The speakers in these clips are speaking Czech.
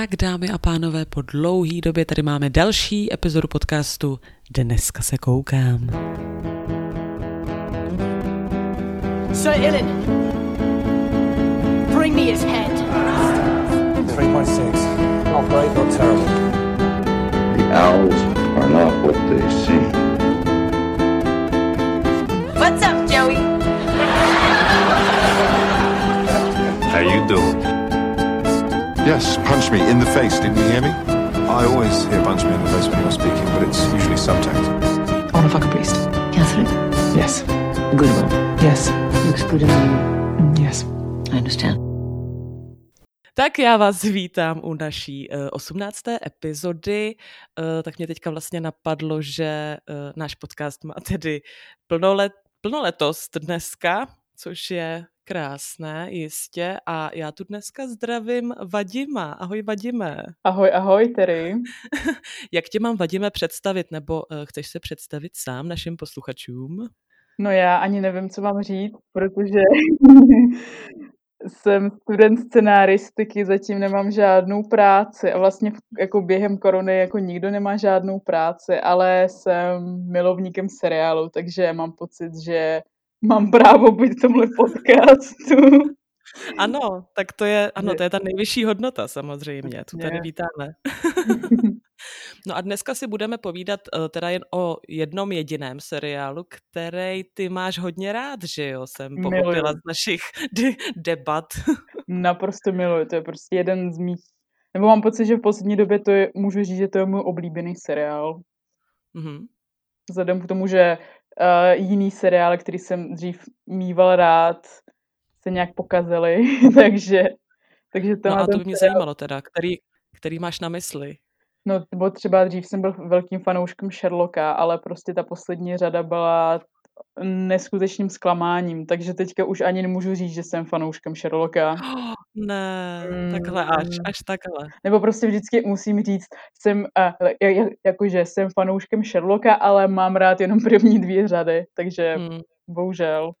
Tak dámy a pánové, po dlouhý době tady máme další epizodu podcastu Dneska se koukám. Sir Ilan, bring me his head. 3.6. Not great, not terrible. The owls are not what they seem. What's up, Joey? How you doing? Yes, punch me in the face. Didn't you hear me? I always hear punch me in the face when you're speaking, but it's usually subtext. I want to fuck a priest. Catholic? Yes. A good one? Yes. Looks good in you. Yes. I understand. Tak já vás vítám u naší uh, 18. epizody. Uh, tak mě teďka vlastně napadlo, že uh, náš podcast má tedy plnolet, plnoletost dneska, což je Krásné, jistě. A já tu dneska zdravím Vadima. Ahoj Vadime. Ahoj, ahoj Terry. Jak tě mám Vadime představit, nebo uh, chceš se představit sám našim posluchačům? No já ani nevím, co mám říct, protože jsem student scenáristiky, zatím nemám žádnou práci a vlastně jako během korony jako nikdo nemá žádnou práci, ale jsem milovníkem seriálu, takže mám pocit, že mám právo být v tomhle podcastu. Ano, tak to je, ano, to je ta nejvyšší hodnota samozřejmě, tu tady vítáme. No a dneska si budeme povídat uh, teda jen o jednom jediném seriálu, který ty máš hodně rád, že jo, jsem pochopila miluji. z našich de- debat. Naprosto miluji, to je prostě jeden z mých, nebo mám pocit, že v poslední době to je, můžu říct, že to je můj oblíbený seriál. Mm-hmm. Vzhledem k tomu, že uh, jiný seriál, který jsem dřív mýval rád, se nějak pokazily, takže, takže to No a to by mě seriál... zajímalo teda, který, který máš na mysli? No, nebo třeba dřív jsem byl velkým fanouškem Sherlocka, ale prostě ta poslední řada byla neskutečným zklamáním, takže teďka už ani nemůžu říct, že jsem fanouškem Sherlocka. Oh, ne, mm. takhle až, až takhle. Nebo prostě vždycky musím říct, jsem, uh, jakože jsem fanouškem Sherlocka, ale mám rád jenom první dvě řady, takže mm. bohužel.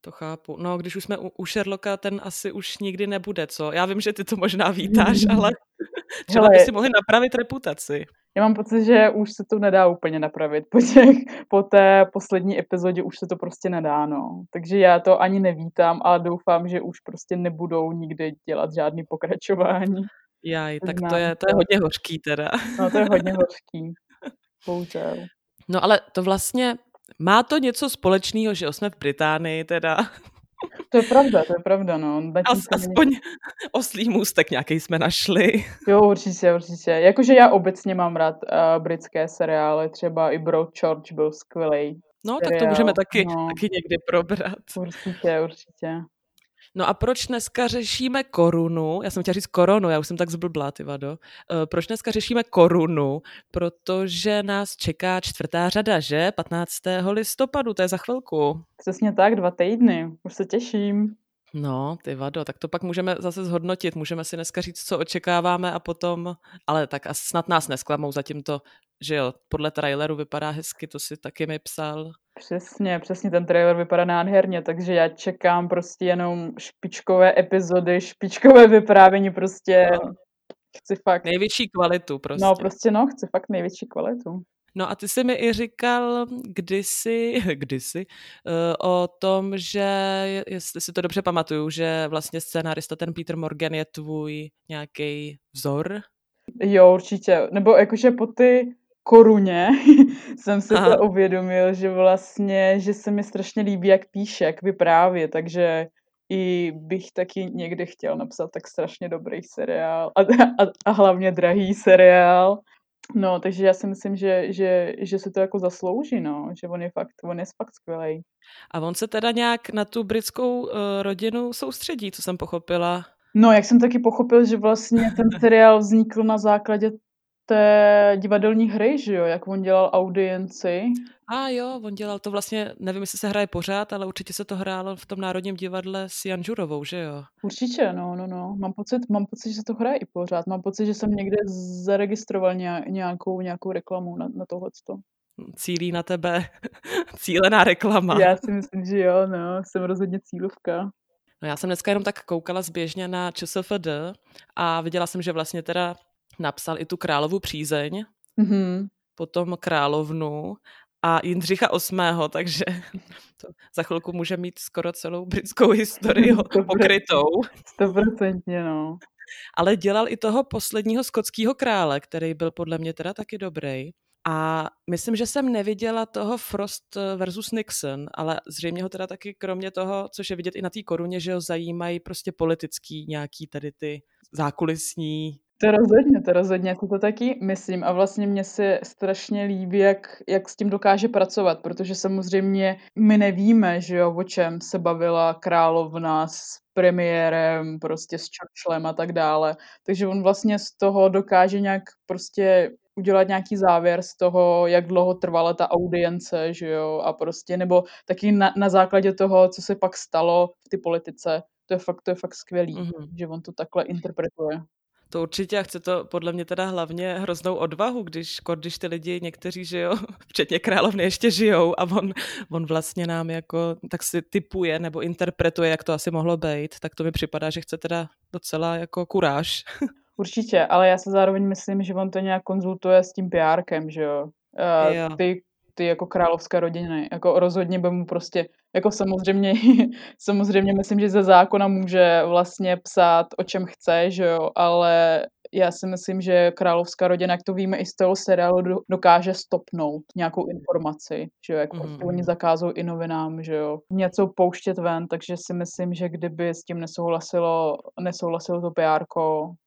To chápu. No, když už jsme u, u Sherlocka, ten asi už nikdy nebude, co? Já vím, že ty to možná vítáš, ale třeba Hele, by si mohli napravit reputaci. Já mám pocit, že už se to nedá úplně napravit. Po, těch, po té poslední epizodě už se to prostě nedá, no. Takže já to ani nevítám a doufám, že už prostě nebudou nikdy dělat žádný pokračování. Jaj, tak to je, to je hodně hořký teda. No, to je hodně hořký. Bohužel. No ale to vlastně má to něco společného, že jsme v Británii teda. To je pravda, to je pravda, no. As, aspoň mě... oslý můstek nějaký jsme našli. Jo, určitě, určitě. Jakože já obecně mám rád uh, britské seriály, třeba i Broadchurch byl skvělý. No, seriál. tak to můžeme taky, no. taky někdy probrat. Určitě, určitě. No a proč dneska řešíme korunu? Já jsem chtěla říct korunu, já už jsem tak zblblá, ty vado. Uh, proč dneska řešíme korunu? Protože nás čeká čtvrtá řada, že? 15. listopadu, to je za chvilku. Přesně tak, dva týdny. Už se těším. No, ty vado, tak to pak můžeme zase zhodnotit. Můžeme si dneska říct, co očekáváme a potom, ale tak asi snad nás nesklamou zatím to, že jo, podle traileru vypadá hezky, to si taky mi psal. Přesně, přesně ten trailer vypadá nádherně, takže já čekám prostě jenom špičkové epizody, špičkové vyprávění, prostě no. chci fakt. Největší kvalitu prostě. No prostě no, chci fakt největší kvalitu. No a ty jsi mi i říkal kdysi, kdysi uh, o tom, že, jestli si to dobře pamatuju, že vlastně scénárista ten Peter Morgan je tvůj nějaký vzor? Jo, určitě. Nebo jakože po ty koruně jsem se to uvědomil, že vlastně, že se mi strašně líbí, jak píše, jak vypráví, takže i bych taky někdy chtěl napsat tak strašně dobrý seriál a, a, a hlavně drahý seriál. No, takže já si myslím, že, že, že se to jako zaslouží, no, že on je fakt, on je fakt skvělý. A on se teda nějak na tu britskou uh, rodinu soustředí, co jsem pochopila. No, jak jsem taky pochopil, že vlastně ten seriál vznikl na základě té divadelní hry, že jo, jak on dělal audienci. A jo, on dělal to vlastně, nevím, jestli se hraje pořád, ale určitě se to hrálo v tom Národním divadle s Jan Žurovou, že jo? Určitě, no, no, no. Mám pocit, mám pocit, že se to hraje i pořád. Mám pocit, že jsem někde zaregistroval nějakou, nějakou reklamu na, na tohleto. Cílí na tebe cílená reklama. Já si myslím, že jo, no. Jsem rozhodně cílovka. No já jsem dneska jenom tak koukala zběžně na ČSFD a viděla jsem, že vlastně teda napsal i tu královu přízeň, mm-hmm. potom královnu a Jindřicha VIII, takže to za chvilku může mít skoro celou britskou historii pokrytou. Stoprocentně, no. Ale dělal i toho posledního skotského krále, který byl podle mě teda taky dobrý. A myslím, že jsem neviděla toho Frost versus Nixon, ale zřejmě ho teda taky kromě toho, což je vidět i na té koruně, že ho zajímají prostě politický nějaký tady ty zákulisní to rozhodně, to rozhodně, jako to taky myslím a vlastně mně se strašně líbí, jak, jak s tím dokáže pracovat, protože samozřejmě my nevíme, že jo, o čem se bavila královna s premiérem, prostě s Churchillem a tak dále, takže on vlastně z toho dokáže nějak prostě udělat nějaký závěr z toho, jak dlouho trvala ta audience, že jo, a prostě, nebo taky na, na základě toho, co se pak stalo v ty politice, to je fakt, to je fakt skvělý, mm-hmm. že on to takhle interpretuje. To určitě a chce to podle mě teda hlavně hroznou odvahu, když, když ty lidi někteří žijou, včetně královny ještě žijou a on, on vlastně nám jako tak si typuje nebo interpretuje, jak to asi mohlo být, tak to mi připadá, že chce teda docela jako kuráž. Určitě, ale já se zároveň myslím, že on to nějak konzultuje s tím PRkem, že jo. Uh, jo. Ty, ty jako královské rodiny, jako rozhodně by mu prostě, jako samozřejmě, samozřejmě myslím, že ze zákona může vlastně psát o čem chce, že jo, ale já si myslím, že královská rodina, jak to víme i z toho seriálu, dokáže stopnout nějakou informaci, že jo, jak mm. prostě oni zakázují i novinám, že jo, něco pouštět ven, takže si myslím, že kdyby s tím nesouhlasilo, nesouhlasilo to PR,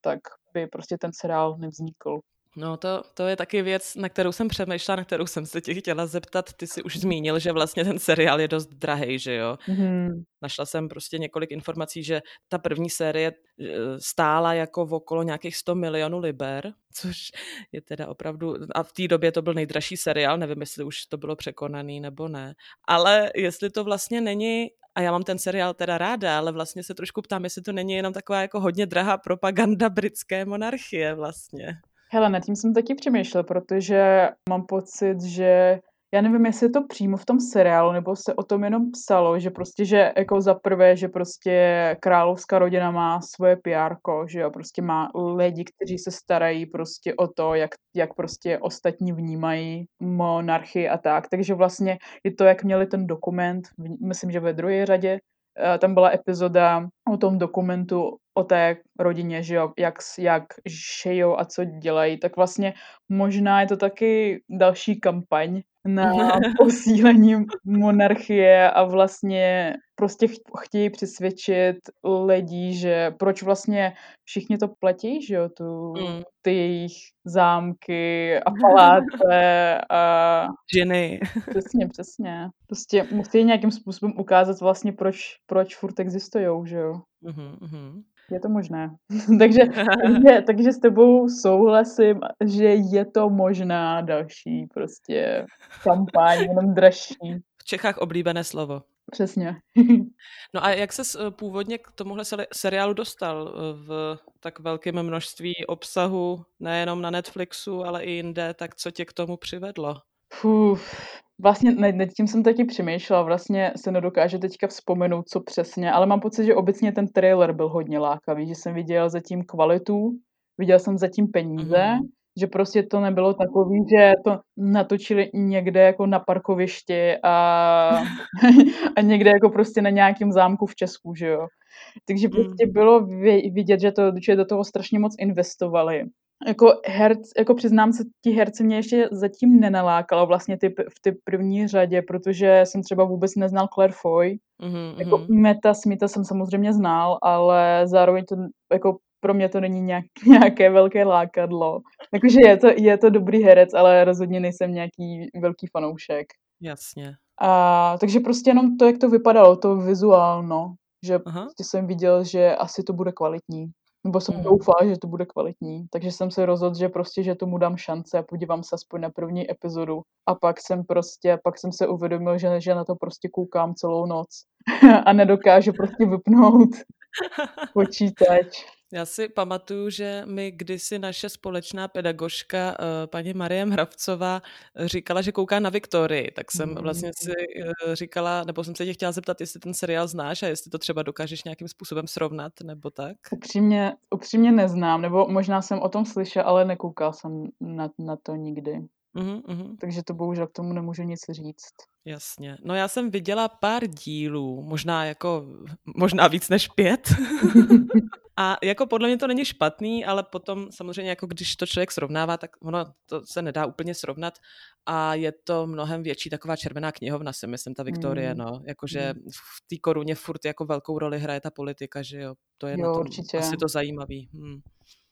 tak by prostě ten seriál nevznikl. No to, to je taky věc, na kterou jsem přemýšlela, na kterou jsem se tě chtěla zeptat. Ty jsi už zmínil, že vlastně ten seriál je dost drahý, že jo? Mm-hmm. Našla jsem prostě několik informací, že ta první série eh, stála jako v okolo nějakých 100 milionů liber, což je teda opravdu, a v té době to byl nejdražší seriál, nevím, jestli už to bylo překonaný nebo ne, ale jestli to vlastně není a já mám ten seriál teda ráda, ale vlastně se trošku ptám, jestli to není jenom taková jako hodně drahá propaganda britské monarchie vlastně. Hele, nad tím jsem taky přemýšlel, protože mám pocit, že já nevím, jestli je to přímo v tom seriálu, nebo se o tom jenom psalo, že prostě, že jako za prvé, že prostě královská rodina má svoje PR, že jo, prostě má lidi, kteří se starají prostě o to, jak, jak prostě ostatní vnímají monarchii a tak, takže vlastně je to, jak měli ten dokument, myslím, že ve druhé řadě, Eh, tam byla epizoda o tom dokumentu o té rodině, že jo, jak, jak šejou a co dělají, tak vlastně možná je to taky další kampaň na posílení monarchie a vlastně prostě chtějí přesvědčit lidi, že proč vlastně všichni to platí, že jo, tu, mm. ty jejich zámky a paláce a... Ženy. Přesně, přesně. Prostě musí nějakým způsobem ukázat vlastně, proč, proč furt existujou, že jo. Mm-hmm. Je to možné. takže, takže, takže s tebou souhlasím, že je to možná další prostě kampaň, jenom dražší. V Čechách oblíbené slovo. Přesně. no a jak se eh, původně k tomuhle seriálu dostal eh, v tak velkém množství obsahu, nejenom na Netflixu, ale i jinde, tak co tě k tomu přivedlo? Uf, vlastně nad tím jsem taky přemýšlela, vlastně se nedokáže teďka vzpomenout, co přesně, ale mám pocit, že obecně ten trailer byl hodně lákavý, že jsem viděl zatím kvalitu, viděl jsem zatím peníze, mm-hmm že prostě to nebylo takový, že to natočili někde jako na parkovišti a, a někde jako prostě na nějakém zámku v Česku, že jo. Takže hmm. prostě bylo vidět, že, to, že do toho strašně moc investovali. Jako, herc, jako přiznám se, ti herci mě ještě zatím nenalákalo vlastně ty, v ty první řadě, protože jsem třeba vůbec neznal Claire Foy. Mm-hmm. Jako Meta Smitha jsem samozřejmě znal, ale zároveň to jako pro mě to není nějak, nějaké velké lákadlo. Jakože je to, je to dobrý herec, ale rozhodně nejsem nějaký velký fanoušek. Jasně. A, takže prostě jenom to, jak to vypadalo, to vizuálno, že prostě jsem viděl, že asi to bude kvalitní. Nebo jsem mm. doufal, že to bude kvalitní. Takže jsem se rozhodl, že prostě, že tomu dám šance a podívám se aspoň na první epizodu. A pak jsem prostě, pak jsem se uvědomil, že, že na to prostě koukám celou noc. a nedokážu prostě vypnout počítač. Já si pamatuju, že mi kdysi naše společná pedagožka eh, paní Marie Mravcová říkala, že kouká na Viktorii, tak jsem vlastně si eh, říkala, nebo jsem se tě chtěla zeptat, jestli ten seriál znáš a jestli to třeba dokážeš nějakým způsobem srovnat, nebo tak? Upřímně, upřímně neznám, nebo možná jsem o tom slyšel, ale nekoukal jsem na, na to nikdy. Uhum. Takže to bohužel k tomu nemůžu nic říct. Jasně. No já jsem viděla pár dílů, možná jako, možná víc než pět. A jako podle mě to není špatný, ale potom samozřejmě jako když to člověk srovnává, tak ono to se nedá úplně srovnat a je to mnohem větší taková červená knihovna, si myslím, ta Viktorie, Mm. no. Jakože Mm. v té koruně furt jako velkou roli hraje ta politika, že jo. To je na Jo, tom určitě. asi to zajímavý. Hmm.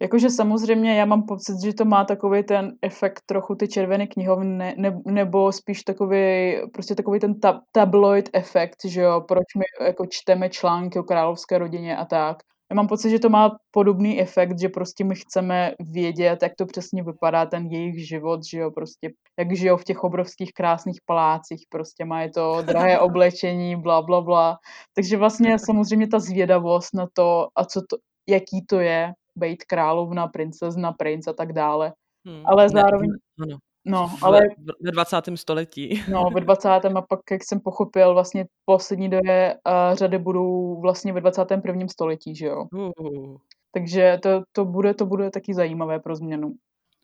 Jakože samozřejmě já mám pocit, že to má takový ten efekt trochu ty červené knihovny, ne, ne, nebo spíš takový, prostě takový ten tab, tabloid efekt, že jo, proč my jako čteme články o královské rodině a tak. Já mám pocit, že to má podobný efekt, že prostě my chceme vědět, jak to přesně vypadá ten jejich život, že jo, prostě jak žijou v těch obrovských krásných palácích, prostě mají to drahé oblečení, bla, bla, bla. Takže vlastně samozřejmě ta zvědavost na to, a co to, jaký to je, být královna, princezna, princ a tak dále. Hmm. Ale Ne, zároveň, ne, no, ale ve 20. století. no, ve 20. a pak, jak jsem pochopil, vlastně poslední dvě uh, řady budou vlastně ve 21. století, že jo. Uh, Takže to, to, bude, to bude taky zajímavé pro změnu.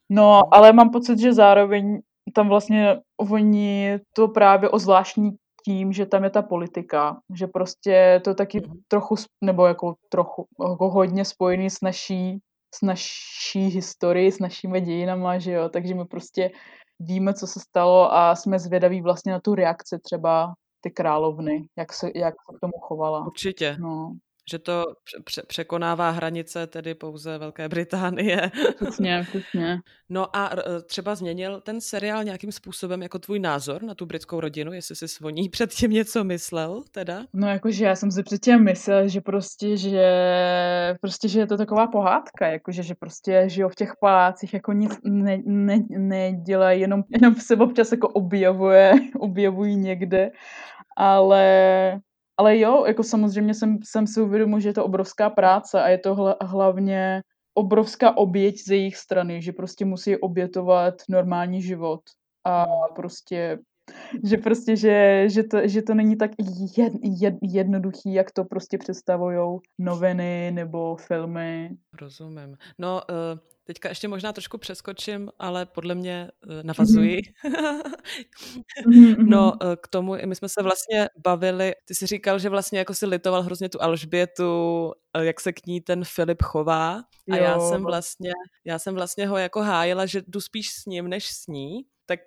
No, ale mám pocit, že zároveň tam vlastně oni to právě ozvláštní tím, že tam je ta politika, že prostě to taky Mhm. trochu, nebo jako trochu, jako hodně spojený s naší, s naší historií, s našimi dějinama, že jo, takže my prostě víme, co se stalo a jsme zvědaví vlastně na tu reakci třeba ty královny, jak se, jak se k tomu chovala. určitě. No, Že to pře- pře- překonává hranice tedy pouze Velké Británie. přesně, přesně. No a r- třeba změnil ten seriál nějakým způsobem jako tvůj názor na tu britskou rodinu, jestli jsi o ní předtím něco myslel teda? No jakože já jsem si předtím myslel, že prostě, že prostě, že je to taková pohádka, jakože, že prostě žijou v těch palácích, jako nic ne, ne, nedělají, jenom, jenom se občas jako objevuje, objevují někde, ale, ale jo, jako samozřejmě jsem, jsem si uvědomil, že je to obrovská práce a je to hla, hlavně obrovská oběť z jejich strany, že prostě musí obětovat normální život a prostě že prostě, že, že, to, že to není tak jed, jed, jednoduchý, jak to prostě představují noviny nebo filmy. Rozumím. No, eh, teďka ještě možná trošku přeskočím, ale podle mě eh, navazuji. Mhm, No, eh, k tomu, my jsme se vlastně bavili, ty jsi říkal, že vlastně jako si litoval hrozně tu Alžbětu, eh, jak se k ní ten Filip chová. A já Jo. jsem vlastně, já jsem vlastně ho jako hájila, že jdu spíš s ním, než s ní, tak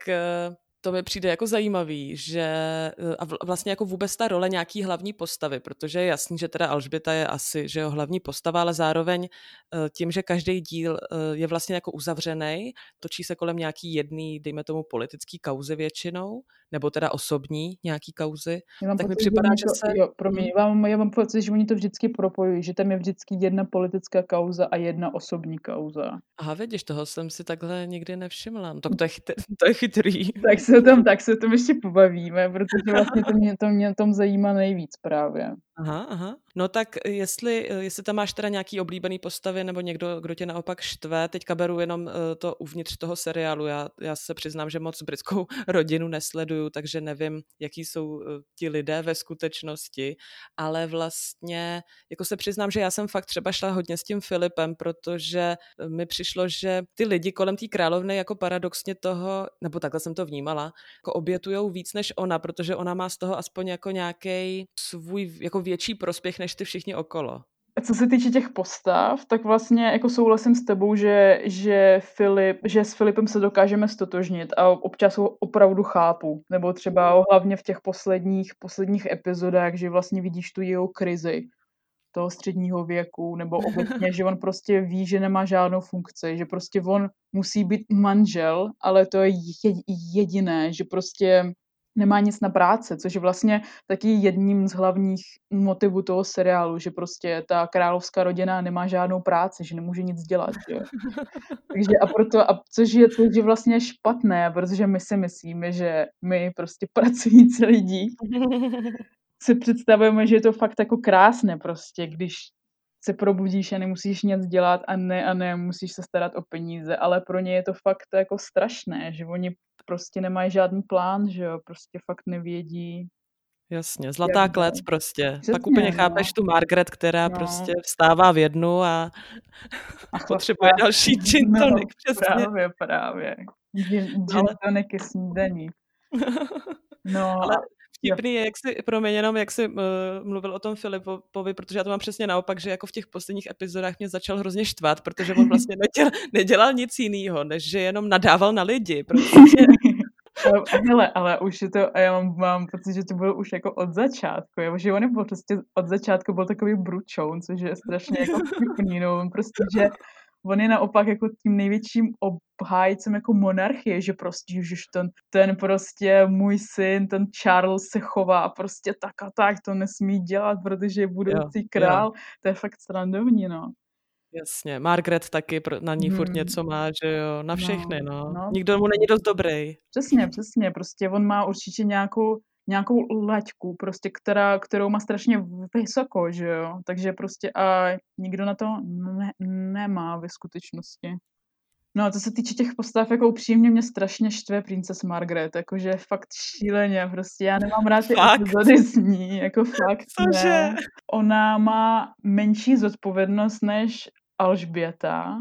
to mi přijde jako zajímavý, že eh, a vl- vlastně jako vůbec ta role nějaký hlavní postavy, protože je jasný, že teda Alžběta je asi, že jo, hlavní postava, ale zároveň eh, tím, že každý díl eh, je vlastně jako uzavřený, točí se kolem nějaký jedný, dejme tomu politický kauzy většinou, nebo teda osobní nějaký kauzy, tak mi pocit, připadá, oni že to, se- Jo, pro mě, já, mám, já mám pocit, že oni to vždycky propojují, že tam je vždycky jedna politická kauza a jedna osobní kauza. Aha, vidíš, toho jsem si takhle nikdy nevšimla. No, tak to je, chytr, to je chytrý. Tak se o tom, tak se o tom ještě pobavíme, protože vlastně to mě, to mě tom zajímá nejvíc právě. Aha, aha. No tak jestli, jestli tam máš teda nějaký oblíbený postavy nebo někdo, kdo tě naopak štve, teďka beru jenom eh, to uvnitř toho seriálu. Já, já se přiznám, že moc britskou rodinu nesleduju, takže nevím, jaký jsou eh, ti lidé ve skutečnosti, ale vlastně jako se přiznám, že já jsem fakt třeba šla hodně s tím Filipem, protože eh, mi přišlo, že ty lidi kolem té královny jako paradoxně toho, nebo takhle jsem to vnímala, jako obětujou víc než ona, protože ona má z toho aspoň jako nějaký svůj jako větší prospěch než ty všichni okolo. A co se týče těch postav, tak vlastně jako souhlasím s tebou, že, že, Filip, že s Filipem se dokážeme stotožnit a občas ho opravdu chápu. Nebo třeba hlavně v těch posledních, posledních epizodách, že vlastně vidíš tu jeho krizi toho středního věku, nebo obecně, že on prostě ví, že nemá žádnou funkci, že prostě on musí být manžel, ale to je- jediné, že prostě nemá nic na práci, což je vlastně taky jedním z hlavních motivů toho seriálu, že prostě ta královská rodina nemá žádnou práci, že nemůže nic dělat, že. Takže a proto, a což je, což je vlastně špatné, protože my si myslíme, že my prostě pracující lidi si představujeme, že je to fakt jako krásné prostě, když se probudíš a nemusíš nic dělat a ne a ne musíš se starat o peníze, ale pro ně je to fakt jako strašné, že oni prostě nemají žádný plán, že jo, prostě fakt nevědí, Jasně, zlatá Jak klec prostě. Přesně, Pak úplně no. chápeš tu Margaret, která no. prostě vstává v jednu a, a potřebuje další gin no, tonic, no, přesně. Právě, právě. Gin, gin Ale... tonic je snídaní. No, ale vtipný je, jak si, promiň, jenom jak jsi uh, mluvil o tom Filipovi, protože já to mám přesně naopak, že jako v těch posledních epizodách mě začal hrozně štvat, protože on vlastně nedělal, nedělal nic jiného, než že jenom nadával na lidi, protože Hele, ale už je to, a já mám, mám pocit, že to bylo už jako od začátku, jo? že on byl prostě od začátku byl takový bručoun, což je strašně jako vtipný, no, on prostě, že on je naopak jako tím největším obhájcem jako monarchie, že prostě, že ten, ten prostě můj syn, ten Charles se chová prostě tak a tak, to nesmí dělat, protože je budoucí jo, král, jo. to je fakt srandovní, no. Jasně, Margaret taky na ní hmm. furt něco má, že jo, na no, všechny, no. no. no. Nikdo mu není dost dobrý. Přesně, přesně, prostě on má určitě nějakou, nějakou laťku, prostě, která, kterou má strašně vysoko, že jo, takže prostě a nikdo na to ne, nemá ve skutečnosti. No a to se týče těch postav, jako upřímně mě strašně štve Princess Margaret, jakože fakt šíleně, prostě já nemám rád ty epizody s ní, jako fakt Cože? ne. Ona má menší zodpovědnost než Alžběta,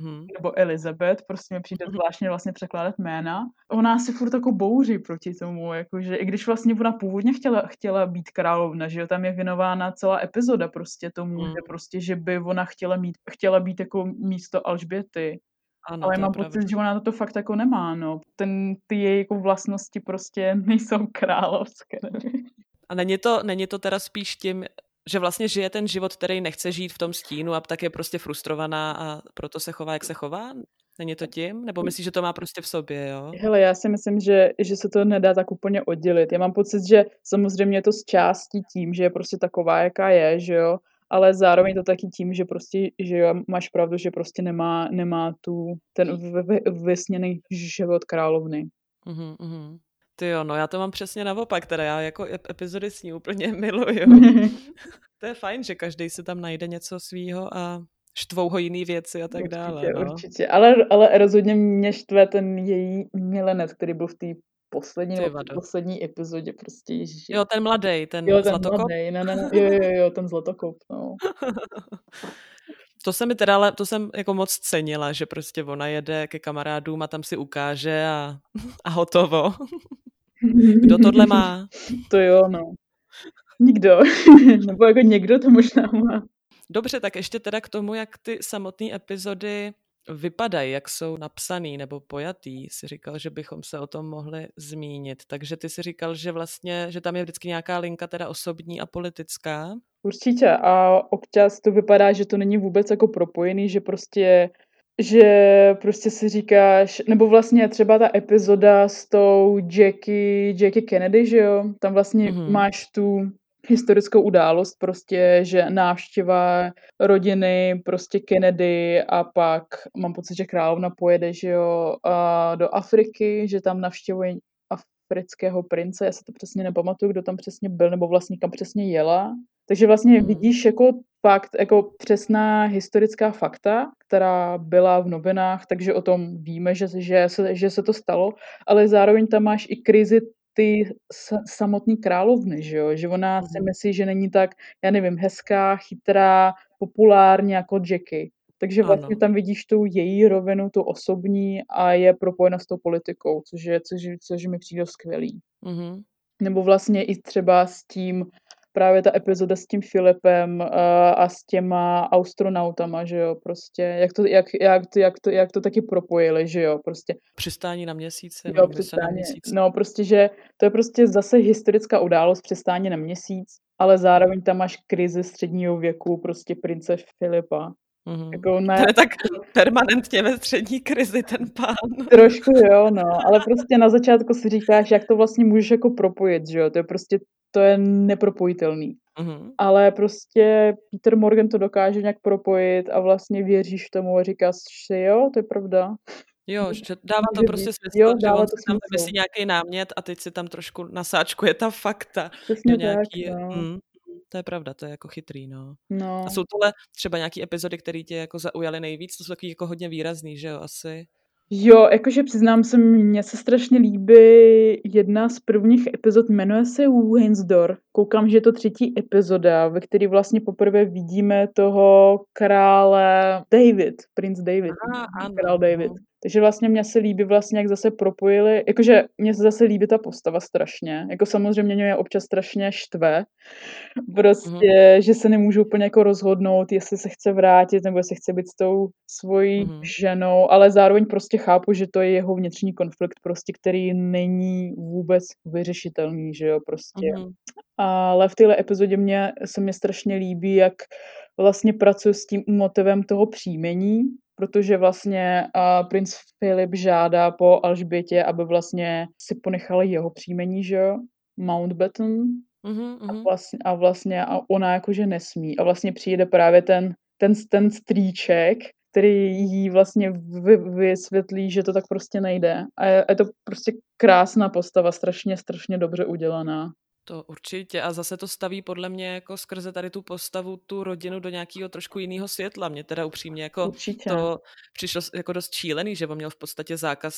mm. nebo Elizabeth, prostě mi přijde mhm. zvláštně vlastně překládat jména. Ona si furt jako bouří proti tomu, jakože i když vlastně ona původně chtěla, chtěla být královna, že jo, tam je věnována celá epizoda prostě tomu, mm. že prostě, že by ona chtěla mít, chtěla být jako místo Alžběty. Ano, ale mám pocit, že ona to fakt jako nemá, no. Ten, ty její jako vlastnosti prostě nejsou královské. A není to, není to teda spíš tím, že vlastně žije ten život, který nechce žít v tom stínu a tak je prostě frustrovaná a proto se chová, jak se chová? Není to tím? Nebo myslíš, že to má prostě v sobě, jo? Hele, já si myslím, že, že se to nedá tak úplně oddělit. Já mám pocit, že samozřejmě je to z části tím, že je prostě taková, jaká je, že jo, ale zároveň to taky tím, že prostě, že jo, máš pravdu, že prostě nemá, nemá tu, ten vysněný život královny. Uh-huh. Ty jo, no já to mám přesně naopak, teda já jako epizody s ní úplně miluju. to je fajn, že každý si tam najde něco svýho a štvou ho jiný věci a tak určitě, dále. No. Určitě, ale, ale rozhodně mě štve ten její milenec, který byl v té poslední, poslední epizodě prostě ježiši. Jo, ten mladý, ten jo, ten zlatokop. Mladý, ne, ne, ne, jo, jo, jo, ten zlatokop, no. To se mi teda, ale to jsem jako moc cenila, že prostě ona jede ke kamarádům a tam si ukáže a, a hotovo. Kdo tohle má? To jo, no. Nikdo. Nebo jako někdo to možná má. Dobře, tak ještě teda k tomu, jak ty samotné epizody vypadají, jak jsou napsaný nebo pojatý, si říkal, že bychom se o tom mohli zmínit. Takže ty si říkal, že vlastně, že tam je vždycky nějaká linka teda osobní a politická. Určitě a občas to vypadá, že to není vůbec jako propojený, že prostě že prostě si říkáš, nebo vlastně třeba ta epizoda s tou Jackie, Jackie Kennedy, že jo, tam vlastně mm-hmm. máš tu historickou událost, prostě, že návštěva rodiny, prostě Kennedy a pak mám pocit, že královna pojede, že jo, do Afriky, že tam navštěvuje afrického prince, já se to přesně nepamatuju, kdo tam přesně byl, nebo vlastně kam přesně jela. Takže vlastně hmm. vidíš jako fakt, jako přesná historická fakta, která byla v novinách, takže o tom víme, že, že, se, že se to stalo, ale zároveň tam máš i krizi ty samotný královny, že jo? Že ona si mhm. myslí, že není tak, já nevím, hezká, chytrá, populární jako Jackie. Takže vlastně ano. tam vidíš tu její rovinu, tu osobní a je propojena s tou politikou, což, je, což, což mi přijde skvělý. Mm-hmm. Nebo vlastně i třeba s tím, právě ta epizoda s tím Filipem uh, a s těma astronautama, že jo, prostě, jak to, jak, jak, to, jak, to, jak to taky propojili, že jo, prostě. Přistání na měsíci. Jo, přistání, na měsíc. no prostě, že to je prostě zase historická událost, přistání na měsíc, ale zároveň tam máš krizi středního věku, prostě prince Filipa. Mm-hmm. Jako ne... To je tak permanentně ve střední krizi ten pán. Trošku jo, no, ale prostě na začátku si říkáš, jak to vlastně můžeš jako propojit, že jo, to je prostě to je nepropojitelný. Mm-hmm. Ale prostě Peter Morgan to dokáže nějak propojit a vlastně věříš tomu a říkáš si, jo, to je pravda. Jo, že dává to prostě smysl, jo, že on si tam vymyslí nějaký námět a teď si tam trošku nasáčkuje ta fakta. Přesně nějaký, tak, no. mm. to je pravda, to je jako chytrý, no. No. A jsou tohle třeba nějaký epizody, které tě jako zaujaly nejvíc? To jsou taky jako hodně výrazný, že jo, asi? Jo, jakože přiznám se, mně se strašně líbí jedna z prvních epizod, jmenuje se Windsor. Koukám, že je to třetí epizoda, ve které vlastně poprvé vidíme toho krále David, princ David, Aha, ano, král David. Takže vlastně mně se líbí vlastně, jak zase propojili, jakože mně se zase líbí ta postava strašně. Jako samozřejmě mě občas strašně štve, prostě, že se nemůžu úplně jako rozhodnout, jestli se chce vrátit, nebo jestli chce být s tou svojí Mhm. ženou, ale zároveň prostě chápu, že to je jeho vnitřní konflikt, prostě, který není vůbec vyřešitelný, že jo, prostě. Mhm. Ale v téhle epizodě mě, se mi strašně líbí, jak vlastně pracuje s tím motivem toho příjmení, protože vlastně uh, princ Filip žádá po Alžbětě, aby vlastně si ponechala jeho příjmení, že jo, Mountbatten, Mhm, a mhm. vlastně, a vlastně a ona jakože nesmí. A vlastně přijde právě ten, ten, ten strýček, který jí vlastně vy, vysvětlí, že to tak prostě nejde. A je, je to prostě krásná postava, strašně, strašně dobře udělaná. To určitě a zase to staví podle mě jako skrze tady tu postavu, tu rodinu do nějakého trošku jiného světla. Mně teda upřímně jako Určitě. to přišlo jako dost šílený, že on měl v podstatě zákaz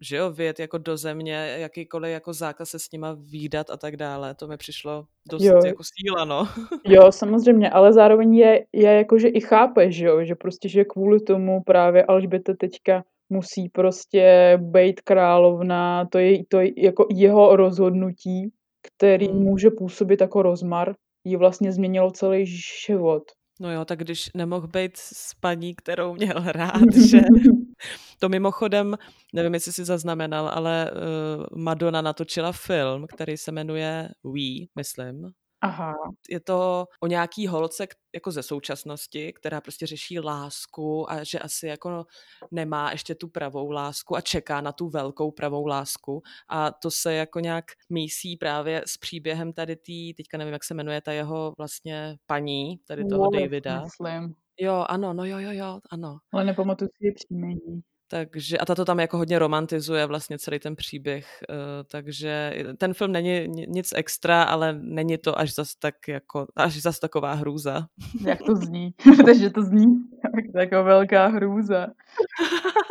že jo, vyjet jako do země, jakýkoliv jako zákaz se s nima výdat a tak dále. To mi přišlo dost Jo. jako síla, no. Jo, samozřejmě, ale zároveň je, je jako, že i chápe, že jo, že prostě, že kvůli tomu právě Alžběta teďka musí prostě být královna, to je, to je jako jeho rozhodnutí, který Hmm. může působit jako rozmar, jí vlastně změnilo celý život. No jo, tak když nemohl být s paní, kterou měl rád, že to mimochodem, nevím, jestli si zaznamenal, ale uh, Madonna natočila film, který se jmenuje We, myslím. Aha, Je to o nějaký holce jako ze současnosti, která prostě řeší lásku a že asi jako nemá ještě tu pravou lásku a čeká na tu velkou pravou lásku a to se jako nějak mísí právě s příběhem tady tý, teďka nevím, jak se jmenuje ta jeho vlastně paní, tady toho Wallace, Davida. myslím, Jo, ano, no jo, jo, jo, ano. ale nepamatuji si příjmení. Takže, a ta to tam jako hodně romantizuje vlastně celý ten příběh, uh, takže ten film není ni- nic extra, ale není to až zas tak jako, až zas taková hrůza. Jak to zní? Takže to zní jak jako velká hrůza.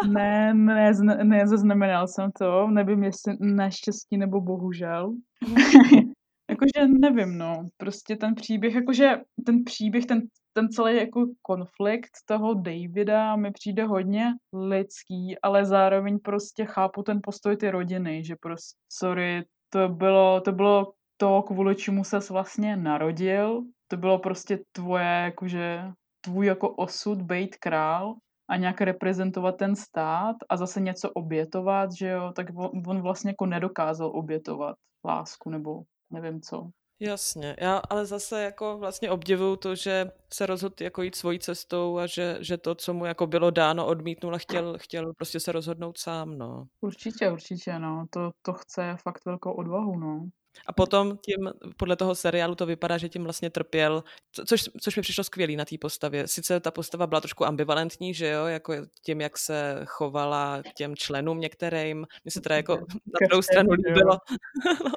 Ne, ne, zna- ne, zaznamenal jsem to, nevím, jestli naštěstí nebo bohužel. jakože nevím, no, prostě ten příběh, jakože ten příběh, ten, ten celý jako konflikt toho Davida mi přijde hodně lidský, ale zároveň prostě chápu ten postoj ty rodiny, že prostě, sorry, to bylo, to bylo to, kvůli čemu ses vlastně narodil, to bylo prostě tvoje, jakože tvůj jako osud být král a nějak reprezentovat ten stát a zase něco obětovat, že jo, tak on, on vlastně jako nedokázal obětovat lásku nebo nevím co. Jasně, já ale zase jako vlastně obdivuju to, že se rozhodl jako jít svojí cestou a že, že to, co mu jako bylo dáno, odmítnul a chtěl, chtěl prostě se rozhodnout sám, no. Určitě, určitě, no, to, to chce fakt velkou odvahu, no. A potom tím, podle toho seriálu to vypadá, že tím vlastně trpěl, co- což, což mi přišlo skvělý na té postavě. Sice ta postava byla trošku ambivalentní, že jo, jako tím, jak se chovala k těm členům některým. Mně se teda jako na druhou stranu líbilo.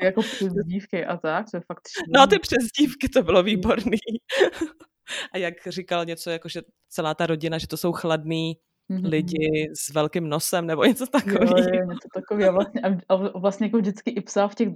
Jako přezdívky a tak, to je fakt No šílený. ty přezdívky, to bylo výborný. A jak říkal něco, jako že celá ta rodina, že to jsou chladný Mhm. lidi s velkým nosem nebo něco Jo, takového. je, něco takového. A vlastně, a, vlastně jako vždycky i psal v těch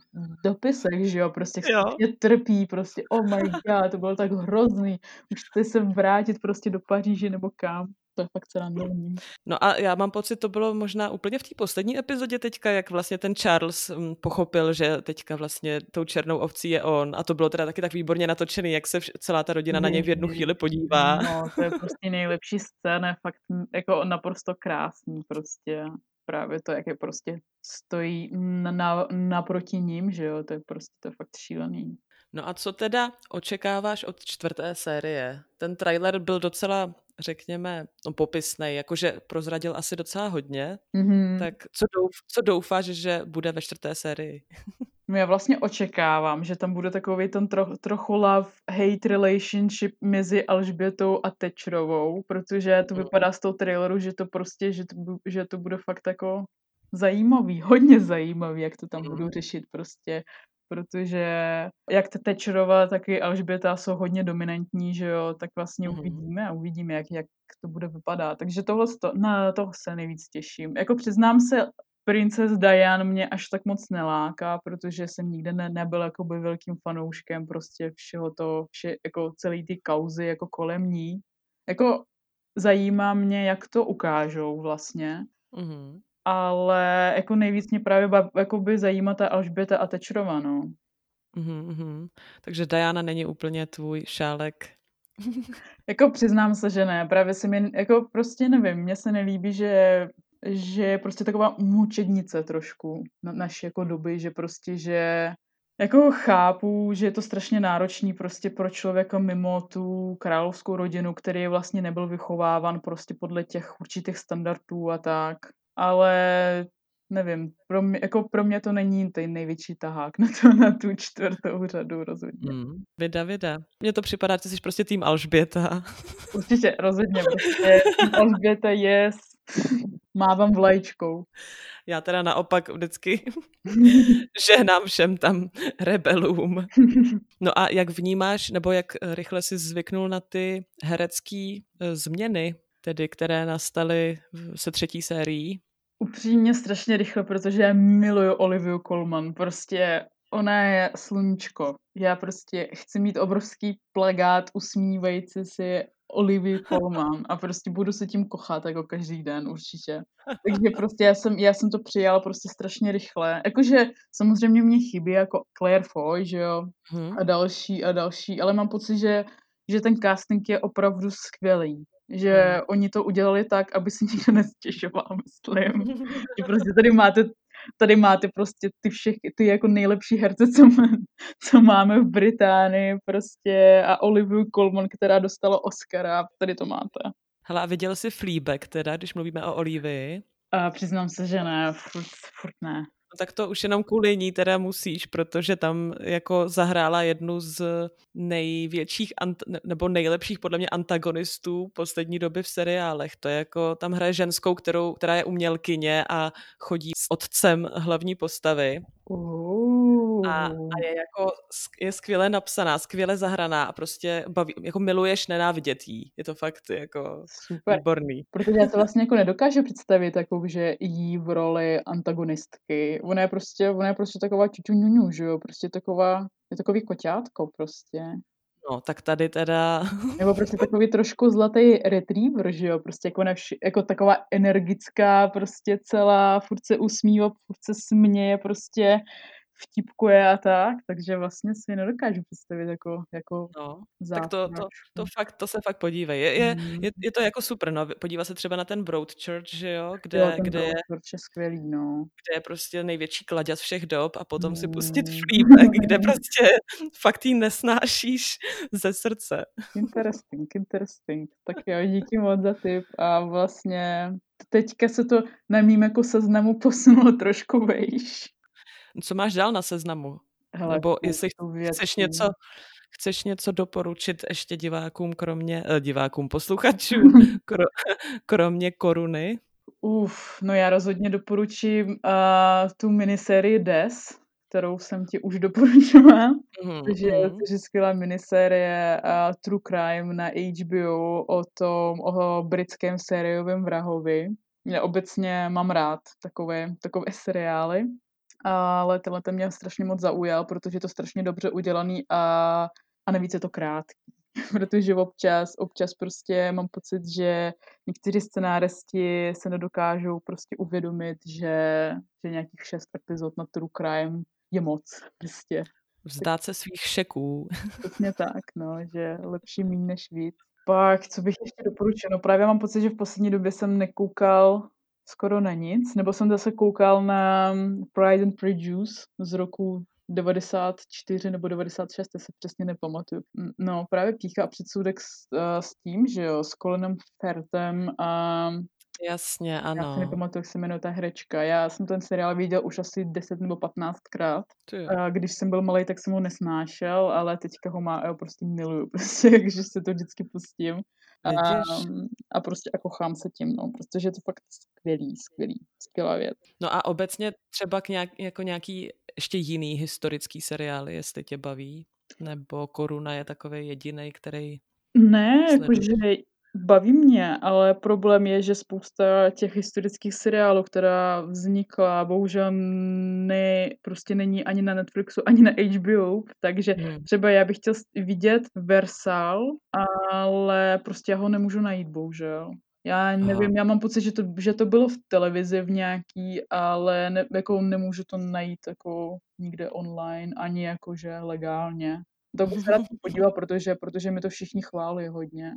dopisech, že jo, prostě Jo. trpí, prostě oh my god, to bylo tak hrozný. Už se vrátit prostě do Paříže nebo kam. To je fakt srandovní. No a já mám pocit, to bylo možná úplně v té poslední epizodě teďka, jak vlastně ten Charles mm, pochopil, že teďka vlastně tou černou ovcí je on. A to bylo teda taky tak výborně natočený, jak se vš- celá ta rodina na něj v jednu chvíli podívá. No, to je prostě nejlepší scéna, fakt jako naprosto krásný prostě. Právě to, jak je prostě stojí na, na, naproti ním, že jo, to je prostě to je fakt šílený. No a co teda očekáváš od čtvrté série? Ten trailer byl docela, řekněme, no, popisný, jakože prozradil asi docela hodně. Mhm. Tak co, douf, co doufáš, že bude ve čtvrté sérii? No já vlastně očekávám, že tam bude takový ten tro, trochu love-hate relationship mezi Alžbětou a Tečrovou, protože to Mm. vypadá z toho traileru, že to prostě, že to, že to bude fakt jako zajímavý, hodně zajímavý, jak to tam Mm. budou řešit prostě protože jak Thatcherova, tak i Alžběta jsou hodně dominantní, že jo, tak vlastně Mhm. uvidíme a uvidíme, jak, jak to bude vypadat. Takže tohle, to, na toho se nejvíc těším. Jako přiznám se, Princess Diane mě až tak moc neláká, protože jsem nikdy ne, nebyl jakoby velkým fanouškem prostě všeho to, vše, jako celý ty kauzy jako kolem ní. Jako zajímá mě, jak to ukážou vlastně, Mhm. Ale jako nejvíc mě právě bav, jakoby zajímá ta Alžběta a Tečrova, no. Mhm, mhm. Takže Diana není úplně tvůj šálek. Jako přiznám se, že ne, právě si mi, jako prostě nevím, mně se nelíbí, že že je prostě taková mučednice trošku na naší jako doby, že prostě, že jako chápu, že je to strašně náročný prostě pro člověka mimo tu královskou rodinu, který vlastně nebyl vychováván prostě podle těch určitých standardů a tak, ale nevím, pro mě, jako pro mě to není ten největší tahák na, to, na tu čtvrtou řadu rozhodně. Mm. Vida, vida. Mně to připadá, že jsi prostě tým Alžběta. Určitě, rozhodně, prostě Alžběta je mávám vlajčkou. Já teda naopak vždycky žehnám všem tam rebelům. No a jak vnímáš, nebo jak rychle si zvyknul na ty herecké změny, tedy které nastaly se třetí sérií? Upřímně strašně rychle, protože já miluju Oliviu Colman. Prostě ona je sluníčko. Já prostě chci mít obrovský plagát usmívající si Olivia Colman a prostě budu se tím kochat jako každý den určitě. Takže prostě já jsem, já jsem to přijala prostě strašně rychle. Jakože samozřejmě mě chybí jako Claire Foy, že jo, hmm. a další a další, ale mám pocit, že, že ten casting je opravdu skvělý. Že hmm. oni to udělali tak, aby si nikdo nestěžoval, myslím. že prostě tady máte tady máte prostě ty všech, ty jako nejlepší herce, co, má, co máme v Británii prostě a Olivia Colman, která dostala Oscara, tady to máte. Hele, a viděl jsi Fleabag teda, když mluvíme o Olivii? A přiznám se, že ne, furt, furt ne. No, tak to už jenom kvůli ní teda musíš, protože tam jako zahrála jednu z největších nebo nejlepších podle mě antagonistů poslední doby v seriálech. To je jako, tam hraje ženskou, kterou, která je umělkyně a chodí s otcem hlavní postavy. Uh. A, a je jako je skvěle napsaná, skvěle zahraná a prostě baví, jako miluješ nenávidět jí. Je to fakt jako Super. výborný. Protože já to vlastně jako nedokážu představit, jako, že jí v roli antagonistky. Ona je prostě, ona je prostě taková čučuňuňu, že jo? Prostě taková, je takový koťátko prostě. No, tak tady teda... Nebo prostě takový trošku zlatý retriever, že jo, prostě jako, nevš- jako taková energická, prostě celá, furt se usmívá, furt se směje, prostě vtipkuje a tak, takže vlastně si nedokážu představit jako, jako no, tak to, to, to, fakt, to se fakt podívej. Je, je, Mm. je, je to jako super, no. Podívá se třeba na ten Broadchurch, že jo, kde, jo, ten kde, je, je skvělý, no. kde je prostě největší kladěz všech dob a potom si pustit Mm. Fleabag, kde prostě fakt jí nesnášíš ze srdce. Interesting, interesting. Tak jo, díky moc za tip a vlastně teďka se to na mým jako seznamu posunulo trošku vejš. Co máš dál na seznamu? Hele, Nebo jestli chceš něco, chceš něco doporučit ještě divákům, kromě, eh, divákům, posluchačům, kro, kromě koruny? Uf, no já rozhodně doporučím uh, tu minisérii Des, kterou jsem ti už doporučila. Mm, Takže je skvělá minisérie uh, True Crime na HBO o tom, o britském sériovém vrahovi. Já obecně mám rád takové, takové seriály, ale tenhle ten mě strašně moc zaujal, protože je to strašně dobře udělaný a, a navíc je to krátký. protože občas, občas prostě mám pocit, že někteří scenáristi se nedokážou prostě uvědomit, že, že nějakých šest epizod na True Crime je moc prostě. Vzdát se svých šeků. Přesně tak, no, že lepší míň než víc. Pak, co bych ještě doporučil? No právě mám pocit, že v poslední době jsem nekoukal skoro na nic, nebo jsem zase koukal na Pride and Prejudice z roku 94 nebo 96, já se přesně nepamatuju. No, právě pícha a předsudek s, uh, s tím, že jo, s Colinem Fertem a Jasně, ano. Já si nepamatuju, jak se jmenuje ta herečka. Já jsem ten seriál viděl už asi 10 nebo 15 krát. A když jsem byl malý, tak jsem ho nesnášel, ale teďka ho má, já ho prostě miluju, prostě, takže se to vždycky pustím. A, a prostě a kochám se tím, no, protože je to fakt skvělý, skvělý, skvělá věc. No a obecně třeba k nějak, jako nějaký ještě jiný historický seriál, jestli tě baví? Nebo Koruna je takový jediný, který Ne, jakože baví mě, ale problém je, že spousta těch historických seriálů, která vznikla, bohužel ne, prostě není ani na Netflixu, ani na HBO, takže Hmm. třeba já bych chtěl s- vidět Versal, ale prostě já ho nemůžu najít, bohužel. Já nevím, já mám pocit, že to, že to bylo v televizi v nějaký, ale ne, jako nemůžu to najít jako nikde online, ani jakože legálně. To bych se rád podívala, protože, protože mi to všichni chválí hodně.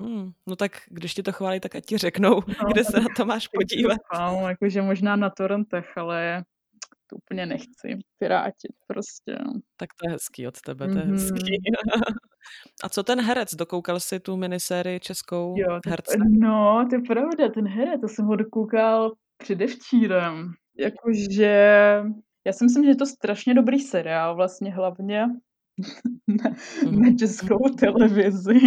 Hmm. No tak když ti to chválí, tak ať ti řeknou, No, kde se na to máš podívat. Chválím, jakože možná na torrentech, ale to úplně nechci pirátit prostě. Tak to je hezký od tebe, to je hezký. Mhm. A co ten herec? Dokoukal jsi tu minisérii českou Jo, to, herce? no, to je pravda, ten herec, to jsem ho dokoukal předevčírem. Jakože, já si myslím, že je to strašně dobrý seriál, vlastně hlavně na, Mhm. na českou televizi.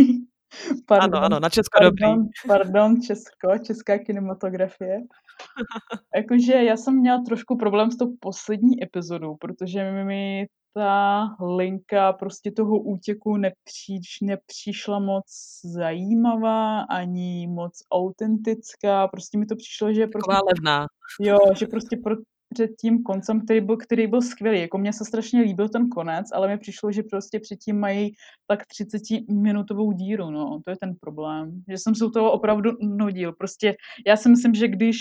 Ano, ano, na Česko dobrý. pardon, pardon, Česko, česká kinematografie. Jakože já jsem měla trošku problém s tou poslední epizodou, protože mi ta linka prostě toho útěku nepříč, nepřišla moc zajímavá, ani moc autentická. Prostě mi to přišlo, že prostě, Taková levná. jo, že prostě pro, před tím koncem, který byl, který byl skvělý. Jako mně se strašně líbil ten konec, ale mi přišlo, že prostě předtím mají tak 30-minutovou díru, no. To je ten problém. Že jsem se u toho opravdu nudil. Prostě já si myslím, že když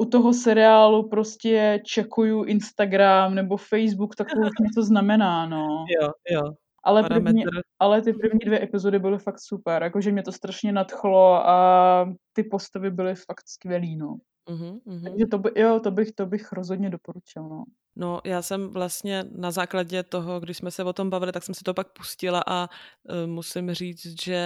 u toho seriálu prostě čekuju Instagram nebo Facebook, tak to už něco znamená, no. Jo, jo. Ale, první, ale ty první dvě epizody byly fakt super, jakože mě to strašně nadchlo a ty postavy byly fakt skvělý, no. Mhm, mhm. Takže to, by, jo, to, bych, to bych rozhodně doporučil, no. No, já jsem vlastně na základě toho, když jsme se o tom bavili, tak jsem si to pak pustila a uh, musím říct, že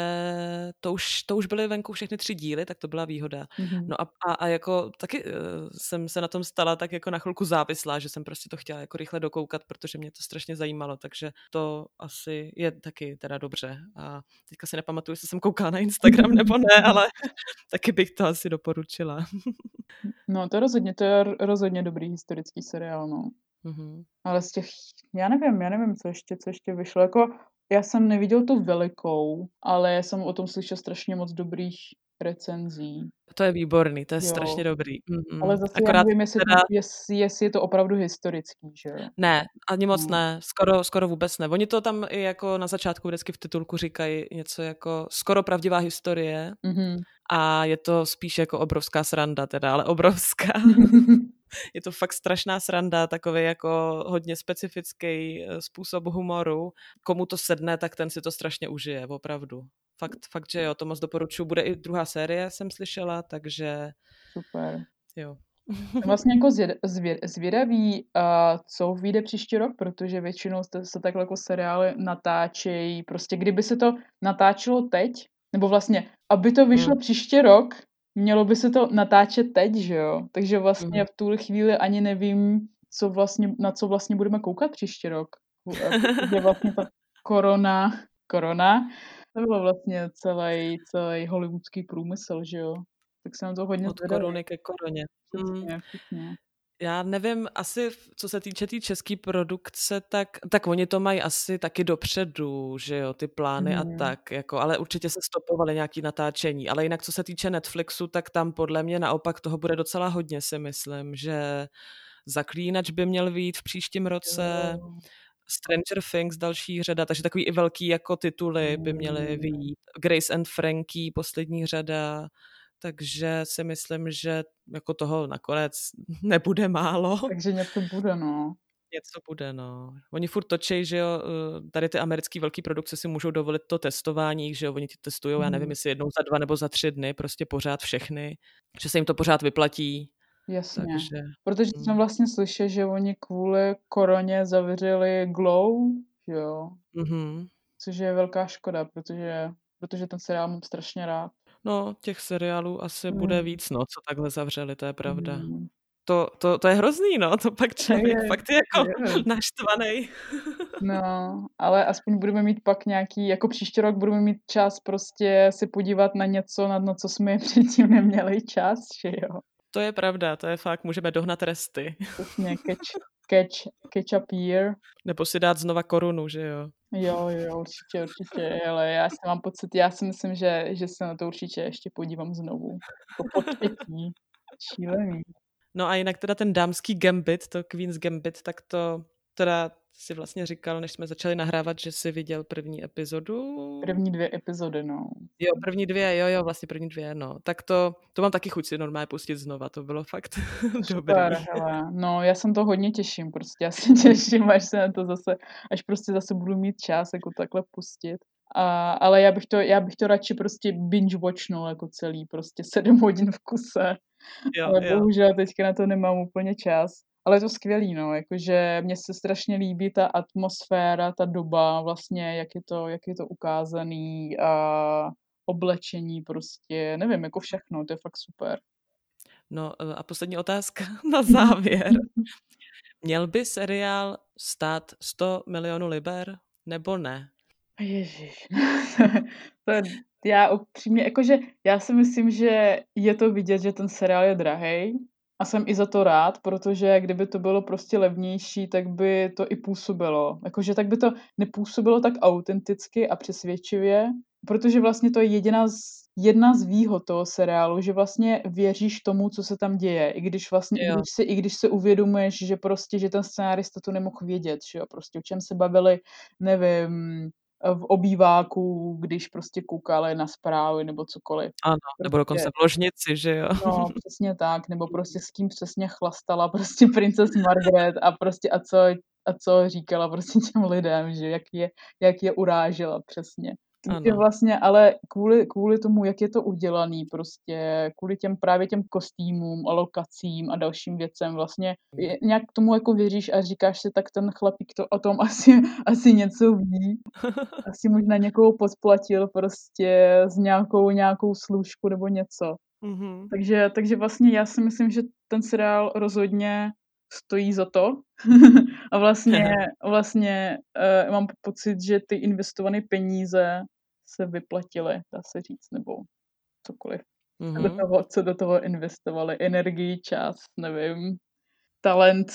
to už, to už byly venku všechny tři díly, tak to byla výhoda. Mhm. No a, a, a jako taky uh, jsem se na tom stala tak jako na chvilku závislá, že jsem prostě to chtěla jako rychle dokoukat, protože mě to strašně zajímalo, takže to asi je taky teda dobře. A teďka si nepamatuju, jestli jsem koukala na Instagram nebo ne, ale taky bych to asi doporučila. No, to rozhodně, to je rozhodně dobrý historický seriál, no. Mhm. Ale z těch, já nevím, já nevím, co ještě, co ještě vyšlo. Jako, já jsem neviděl tu velikou, ale já jsem o tom slyšel strašně moc dobrých recenzí. To je výborný, to je Jo. strašně dobrý. Mhm. Ale zase já Akorát nevím, jestli, teda, jestli, jestli je to opravdu historický, že jo. ne, ani moc No. ne, skoro, skoro vůbec ne. Oni to tam i jako na začátku vždycky v titulku říkají něco jako skoro pravdivá historie Mhm. a je to spíš jako obrovská sranda teda, ale obrovská. je to fakt strašná sranda, takový jako hodně specifický eh, způsob humoru. Komu to sedne, tak ten si to strašně užije, opravdu. Fakt, fakt, že jo, to moc doporučuji. Bude i druhá série, jsem slyšela, takže Super. jo. Vlastně jako zvěd, zvěd, zvědavý, uh, co vyjde příští rok, protože většinou se, se takhle jako seriály natáčejí. Prostě kdyby se to natáčelo teď, nebo vlastně, aby to vyšlo Hmm. příští rok, mělo by se to natáčet teď, že jo? Takže vlastně Mhm. v tuhle chvíli ani nevím, co vlastně, na co vlastně budeme koukat příští rok. Je vlastně ta korona, korona, to bylo vlastně celý, celý hollywoodský průmysl, že jo? Tak jsem to hodně Od zvědavý. koruny ke koruně. Mm. Přesně. Já nevím, asi co se týče té tý české produkce, tak, tak oni to mají asi taky dopředu, že jo, ty plány a Mhm. tak, jako, ale určitě se stopovali nějaký natáčení. Ale jinak, co se týče Netflixu, tak tam podle mě naopak toho bude docela hodně, si myslím, že Zaklínač by měl být v příštím roce, Jo. Stranger Things další řada, takže takový i velký jako tituly by měly vyjít. Grace and Frankie poslední řada, takže si myslím, že jako toho nakonec nebude málo. Takže něco bude, no. Něco bude, no. Oni furt točí, že jo, eh, tady ty americké velké produkce si můžou dovolit to testování, že jo, oni ti testují, já nevím, Mhm. jestli jednou za dva nebo za tři dny, prostě pořád všechny, že se jim to pořád vyplatí, Jasně. takže Protože mm. jsem vlastně slyšel, že oni kvůli koroně zavřeli Glow, jo. mhm. Což je velká škoda, protože, protože ten seriál mám strašně rád. No, těch seriálů asi Mm. bude víc, no, co takhle zavřeli, to je pravda. Mm. To, to, to je hrozný, no, to pak člověk je, fakt je jako je. naštvaný. No, ale aspoň budeme mít pak nějaký, jako příští rok budeme mít čas prostě se podívat na něco, na, na co jsme předtím neměli čas, že jo. To je pravda, to je fakt, můžeme dohnat resty. Přesně, catch, catch, catch up year. Nebo si dát znova korunu, že jo. Jo, jo, určitě, určitě, ale já si mám pocit, já si myslím, že, že se na to určitě ještě podívám znovu. Po třetí. Šílený. No a jinak teda ten dámský gambit, to Queen's Gambit, tak to teda si vlastně říkal, než jsme začali nahrávat, že jsi viděl první epizodu. První dvě epizody, no. Jo, první dvě, jo, jo, vlastně první dvě, no. Tak to, to mám taky chuť si normálně pustit znova, to bylo fakt dobré. hele. No, já jsem to hodně těším, prostě já se těším, až se na to zase, až prostě zase budu mít čas jako takhle pustit. A, ale já bych, to, já bych to radši prostě binge watchnul jako celý, prostě sedm hodin v kuse. Jo, ale jo. bohužel teďka na to nemám úplně čas. Ale je to skvělý, no, jakože mně se strašně líbí ta atmosféra, ta doba, vlastně, jak je to, jak je to ukázaný a oblečení prostě, nevím, jako všechno, to je fakt super. No e, a poslední otázka na závěr. Měl by seriál stát 100 milionů liber, nebo ne? Ježíš, to je, já upřímně, jakože já si myslím, že je to vidět, že ten seriál je drahý, a jsem i za to rád, protože kdyby to bylo prostě levnější, tak by to i působilo. Jakože tak by to nepůsobilo tak autenticky a přesvědčivě, protože vlastně to je jediná z, jedna z výhod toho seriálu, že vlastně věříš tomu, co se tam děje, i když vlastně, i když, si, i když se uvědomuješ, že prostě, že ten scénárista to nemohl vědět, že jo, prostě o čem se bavili, nevím, v obýváku, když prostě koukali na zprávy nebo cokoliv. Ano, prostě, nebo dokonce v ložnici, že jo. No, přesně tak, nebo prostě s kým přesně chlastala prostě princes Margaret a prostě a co, a co říkala prostě těm lidem, že jak je, jak je urážela přesně. Ano. vlastně, ale kvůli, kvůli tomu, jak je to udělaný, prostě kvůli těm právě těm kostýmům a lokacím a dalším věcem, vlastně je, nějak tomu jako věříš a říkáš si, tak ten chlapík to o tom asi, asi něco ví. Asi možná někoho podplatil prostě z nějakou, nějakou služku nebo něco. Mm-hmm. Takže, takže vlastně já si myslím, že ten seriál rozhodně stojí za to. a vlastně, vlastně uh, mám pocit, že ty investované peníze se vyplatily, dá se říct, nebo cokoliv. Mm-hmm. Co, do mhm. toho, co do toho investovali, energii, čas, nevím, talent,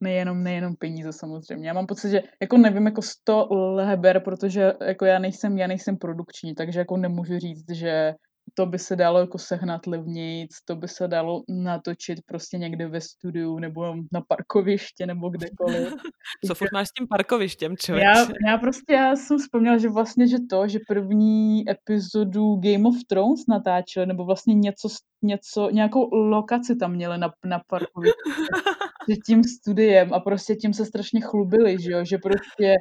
nejenom, nejenom peníze samozřejmě. Já mám pocit, že jako nevím, jako 100 leber, protože jako já nejsem, já nejsem produkční, takže jako nemůžu říct, že to by se dalo jako sehnat levnějc, to by se dalo natočit prostě někde ve studiu nebo na parkoviště nebo kdekoliv. Co furt máš s tím parkovištěm, člověk? Já, já prostě já jsem vzpomněla, že vlastně, že to, že první epizodu Game of Thrones natáčeli, nebo vlastně něco, něco nějakou lokaci tam měli na, na parkovišti tím studiem a prostě tím se strašně chlubili, že jo, že prostě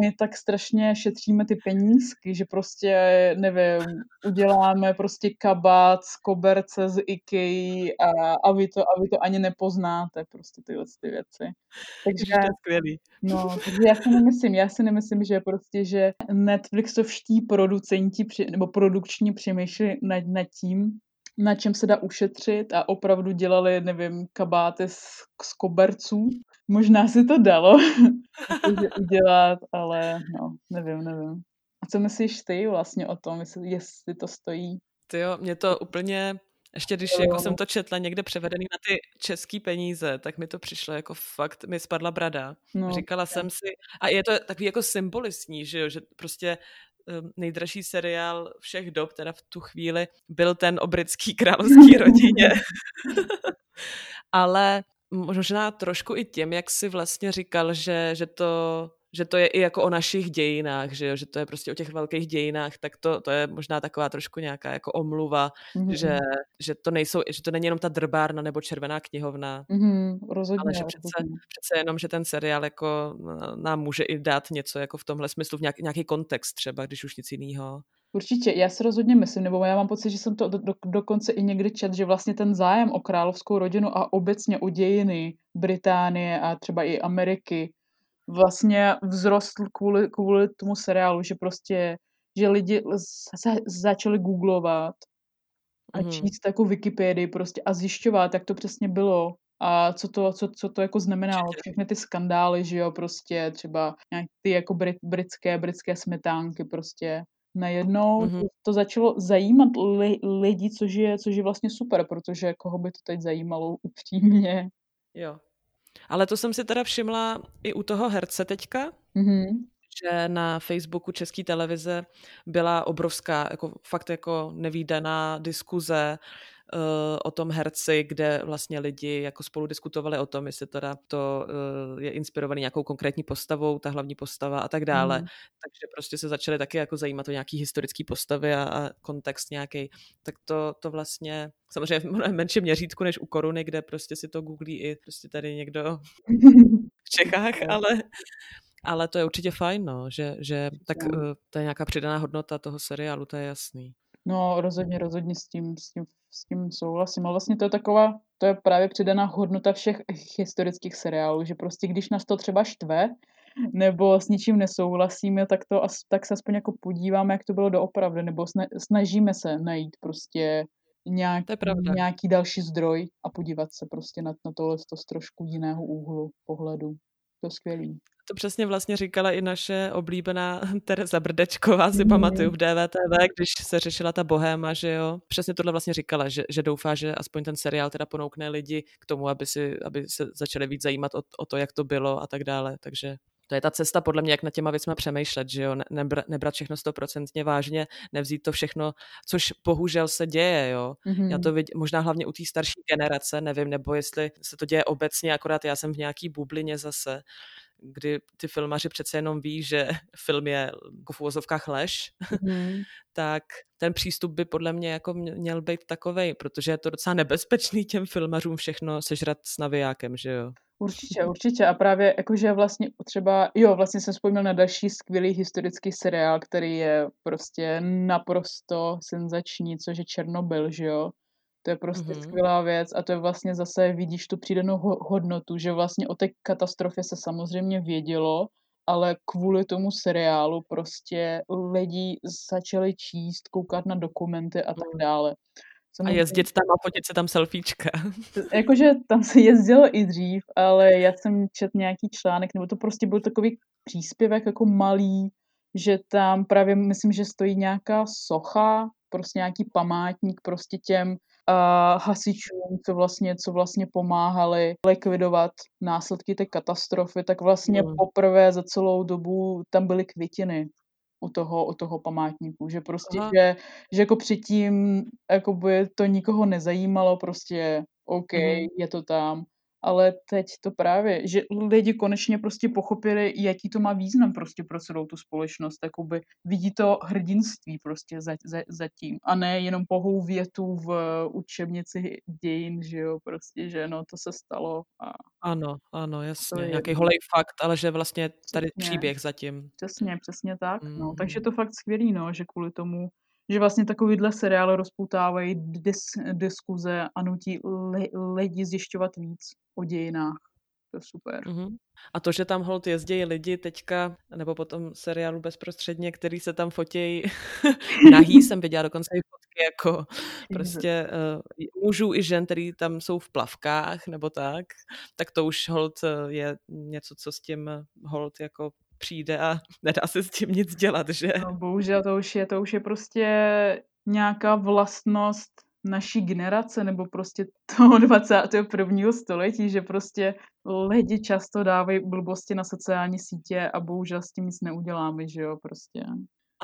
my tak strašně šetříme ty penízky, že prostě, nevím, uděláme prostě kabát z koberce z IKEA a, a, vy to, a vy to ani nepoznáte, prostě tyhle ty věci. Takže, to je skvělý. No, takže já si nemyslím, já si nemyslím, že prostě, že Netflixovští producenti nebo produkční přemýšlí nad, nad tím, na čem se dá ušetřit a opravdu dělali, nevím, kabáty z, z koberců. Možná si to dalo udělat, ale no, nevím, nevím. A co myslíš ty vlastně o tom, jestli, jestli to stojí? Ty jo, mě to úplně, ještě když jako jsem to četla někde převedený na ty český peníze, tak mi to přišlo jako fakt, mi spadla brada. No, Říkala je. jsem si, a je to takový jako symbolistní, že jo, že prostě Ehm, nejdražší seriál všech dob, teda v tu chvíli, byl ten o britský královský rodině. Ale možná trošku i tím, jak si vlastně říkal, že, že to že to je i jako o našich dějinách, že, jo? že to je prostě o těch velkých dějinách, tak to, to je možná taková trošku nějaká jako omluva, mm-hmm. že, že to nejsou, že to není jenom ta drbárna nebo červená knihovna, mm-hmm, rozhodně, ale že přece, přece jenom, že ten seriál jako nám může i dát něco jako v tomhle smyslu, v nějak, nějaký kontext třeba, když už nic jiného. Určitě, já si rozhodně myslím, nebo já mám pocit, že jsem to do, do, dokonce i někdy čet, že vlastně ten zájem o královskou rodinu a obecně o dějiny Británie a třeba i Ameriky vlastně vzrostl kvůli, kvůli tomu seriálu, že prostě, že lidi za, začali googlovat a mm. číst jako Wikipedii prostě a zjišťovat, jak to přesně bylo a co to, co, co to jako znamenalo, všechny ty skandály, že jo, prostě třeba nějak ty jako brit, britské, britské smetánky prostě najednou Mhm. to, to začalo zajímat li, lidi, což je, což je vlastně super, protože koho by to teď zajímalo upřímně. Jo. Ale to jsem si teda všimla i u toho herce teďka, Mhm. že na Facebooku České televize byla obrovská, jako fakt jako nevýdaná diskuze o tom herci, kde vlastně lidi jako spolu diskutovali o tom, jestli teda to uh, je inspirovaný nějakou konkrétní postavou, ta hlavní postava a tak dále. Mhm. Takže prostě se začali taky jako zajímat o nějaký historický postavy a, a kontext nějaký. Tak to, to vlastně samozřejmě v mnohem menším měřítku než u koruny, kde prostě si to googlí i prostě tady někdo v Čechách, ale, ale to je určitě fajn, no, že, že tak uh, to je nějaká přidaná hodnota toho seriálu, to je jasný. No, rozhodně, rozhodně s tím, s tím, s tím souhlasím. Ale vlastně to je taková, to je právě přidaná hodnota všech historických seriálů, že prostě když nás to třeba štve, nebo s ničím nesouhlasíme, tak, to, tak se aspoň jako podíváme, jak to bylo doopravdy, nebo sna- snažíme se najít prostě nějak, To je pravda. nějaký další zdroj a podívat se prostě na, na tohle z trošku jiného úhlu pohledu. To skvělý. To přesně vlastně říkala i naše oblíbená Tereza Brdečková, si Mhm. pamatuju v DVTV, když se řešila ta bohéma, že jo. Přesně tohle vlastně říkala, že, že doufá, že aspoň ten seriál teda ponoukne lidi k tomu, aby, si, aby se začali víc zajímat o, o to, jak to bylo a tak dále. Takže to je ta cesta podle mě, jak na těma věcmi přemýšlet, že jo, Ne- nebra, nebrat všechno stoprocentně vážně, nevzít to všechno, což bohužel se děje, jo. Mhm. Já to vidím, možná hlavně u té starší generace, nevím, nebo jestli se to děje obecně, akorát já jsem v nějaký bublině zase, kdy ty filmaři přece jenom ví, že film je jako v uvozovkách lež, Mhm. tak ten přístup by podle mě jako mě- měl být takovej, protože je to docela nebezpečný těm filmařům všechno sežrat s navijákem, že jo. Určitě, určitě. A právě jakože vlastně třeba, jo, vlastně jsem vzpomněl na další skvělý historický seriál, který je prostě naprosto senzační, což je Černobyl, že jo. To je prostě Mhm. skvělá věc a to je vlastně zase, vidíš tu přidanou ho- hodnotu, že vlastně o té katastrofě se samozřejmě vědělo, ale kvůli tomu seriálu prostě lidi začali číst, koukat na dokumenty a tak Mm. dále. A Samozřejmě- jezdit tam a fotit se tam selfiečka. Jakože tam se jezdilo i dřív, ale já jsem čet nějaký článek, nebo to prostě byl takový příspěvek jako malý, že tam právě myslím, že stojí nějaká socha, prostě nějaký památník prostě těm uh, hasičům, co vlastně, co vlastně pomáhali likvidovat následky té katastrofy, tak vlastně Hmm. poprvé za celou dobu tam byly květiny u toho, u toho památníku, že prostě, Aha. že, že jako předtím jakoby to nikoho nezajímalo, prostě OK, Mhm. je to tam, ale teď to právě, že lidi konečně prostě pochopili, jaký to má význam prostě pro celou tu společnost, jakoby vidí to hrdinství prostě za, za, a ne jenom pohou větu v učebnici dějin, že jo, prostě, že no to se stalo a Ano, ano, jasně. je Nějaký holej fakt, ale že vlastně tady Přesně. příběh zatím. Přesně, přesně tak, no. Takže Mm. to fakt skvělý, no, že kvůli tomu, že vlastně takovýhle seriály rozpoutávají dis, diskuze a nutí li, lidi zjišťovat víc o dějinách. To je super. Mhm. A to, že tam hold jezdí lidi teďka, nebo potom seriálu bezprostředně, který se tam fotějí nahý, jsem viděla dokonce i fotky jako prostě uh, mužů i žen, který tam jsou v plavkách nebo tak, tak to už hold eh, je něco, co s tím hold jako přijde a nedá se s tím nic dělat, že? No, bohužel to už je, to už je prostě nějaká vlastnost naší generace nebo prostě toho 21. století, že prostě lidi často dávají blbosti na sociální sítě a bohužel s tím nic neuděláme, že jo, prostě.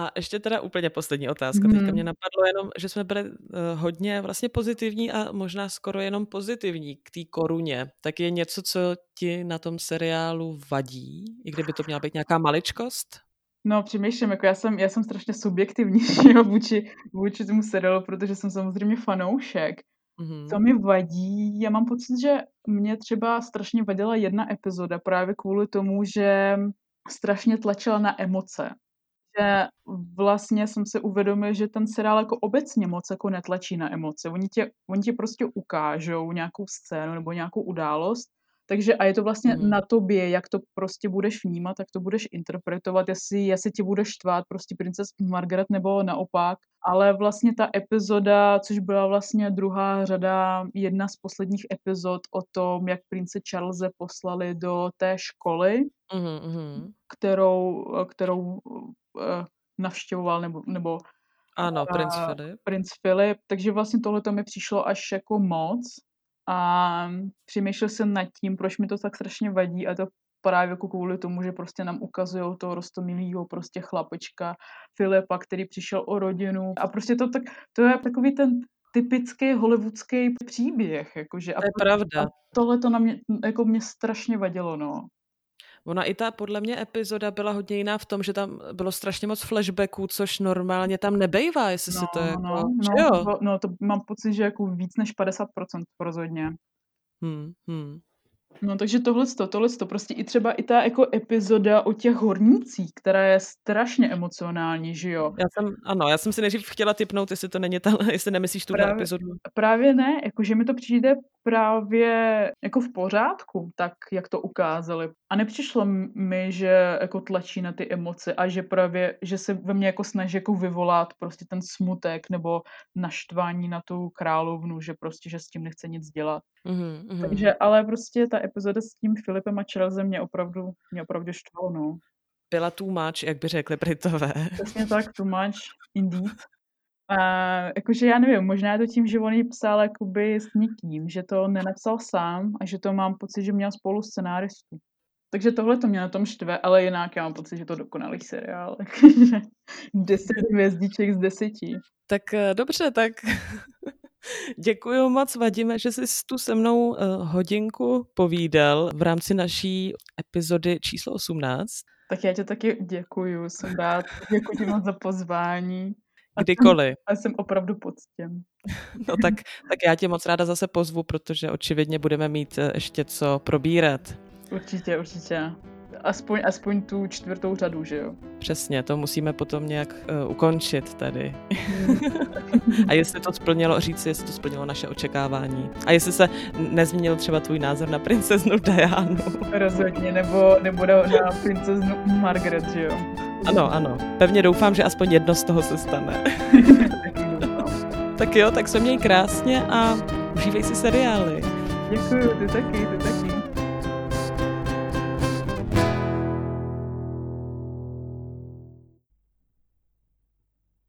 A ještě teda úplně poslední otázka. Teďka Mhm. mě napadlo jenom, že jsme byli uh, hodně vlastně pozitivní a možná skoro jenom pozitivní k té koruně. Tak je něco, co ti na tom seriálu vadí, i kdyby to měla být nějaká maličkost? No, přemýšlím, jako já jsem, já jsem strašně subjektivní jo, vůči, vůči tomu seriálu, protože jsem samozřejmě fanoušek. Co mi vadí, já mám pocit, že mě třeba strašně vadila jedna epizoda právě kvůli tomu, že strašně tlačila na emoce. Že vlastně jsem se uvědomil, že ten seriál jako obecně moc jako netlačí na emoce. Oni tě, oni tě prostě ukážou nějakou scénu nebo nějakou událost, Takže a je to vlastně Mhm. na tobě, jak to prostě budeš vnímat, jak to budeš interpretovat, jestli, jestli ti budeš štvát prostě princes Margaret nebo naopak. Ale vlastně ta epizoda, což byla vlastně druhá řada, jedna z posledních epizod o tom, jak prince Charlese poslali do té školy, Mhm, mhm. kterou, kterou eh, navštěvoval nebo, nebo Ano, princ a Filip. princ Filip, takže vlastně tohle to mi přišlo až jako moc a přemýšlel jsem nad tím, proč mi to tak strašně vadí a to právě jako kvůli tomu, že prostě nám ukazují toho rostomilýho prostě chlapečka Filipa, který přišel o rodinu a prostě to tak, to je takový ten typický hollywoodský příběh, jakože a, To je pravda. tohle to na mě, jako mě strašně vadilo, no. Ona i ta podle mě epizoda byla hodně jiná v tom, že tam bylo strašně moc flashbacků, což normálně tam nebejvá, jestli si to jako... no, že no, jo? to, no, to mám pocit, že jako víc než 50% rozhodně. Hmm, hmm. No takže tohle to, tohle to, prostě i třeba i ta jako epizoda o těch hornících, která je strašně emocionální, že jo. Já jsem, ano, já jsem si nejdřív chtěla typnout, jestli to není ta, jestli nemyslíš tuhle Právě- epizodu. Právě ne, jakože mi to přijde právě jako v pořádku, tak jak to ukázali. A nepřišlo mi, že jako tlačí na ty emoce a že právě, že se ve mně jako snaží jako vyvolat prostě ten smutek nebo naštvání na tu královnu, že prostě, že s tím nechce nic dělat. Mhm, mhm. Takže, ale prostě ta epizoda s tím Filipem a Charlesem mě opravdu, mě opravdu štvalo, no. Byla too much, jak by řekli Britové. Přesně tak, too much, indeed. A jakože já nevím, možná je to tím, že on ji psal jakoby s nikým, že to nenapsal sám a že to mám pocit, že měl spolu scenáristů. Takže tohle to mě na tom štve, ale jinak já mám pocit, že to dokonalý seriál. Takže 10 hvězdiček z deseti. Tak eh, dobře, tak děkuji moc, Vadime, že jsi tu se mnou uh, hodinku povídal v rámci naší epizody číslo 18. Tak já tě taky děkuju, jsem rád. Děkuji moc za pozvání. Kdykoliv. a jsem opravdu poctěn. No tak, tak já tě moc ráda zase pozvu, protože očividně budeme mít eh, ještě co probírat. Určitě, určitě. Aspoň, aspoň tu čtvrtou řadu, že jo? Přesně, to musíme potom nějak uh, ukončit tady. A jestli to splnilo, říct si, jestli to splnilo naše očekávání. A jestli se nezměnil třeba tvůj názor na princeznu Dianu. Rozhodně, nebo, nebo na, na princeznu Margaret, že jo? Ano, ano. Pevně doufám, že aspoň jedno z toho se stane. Tak jo, tak se měj krásně a užívej si seriály. Děkuju, ty taky, ty taky.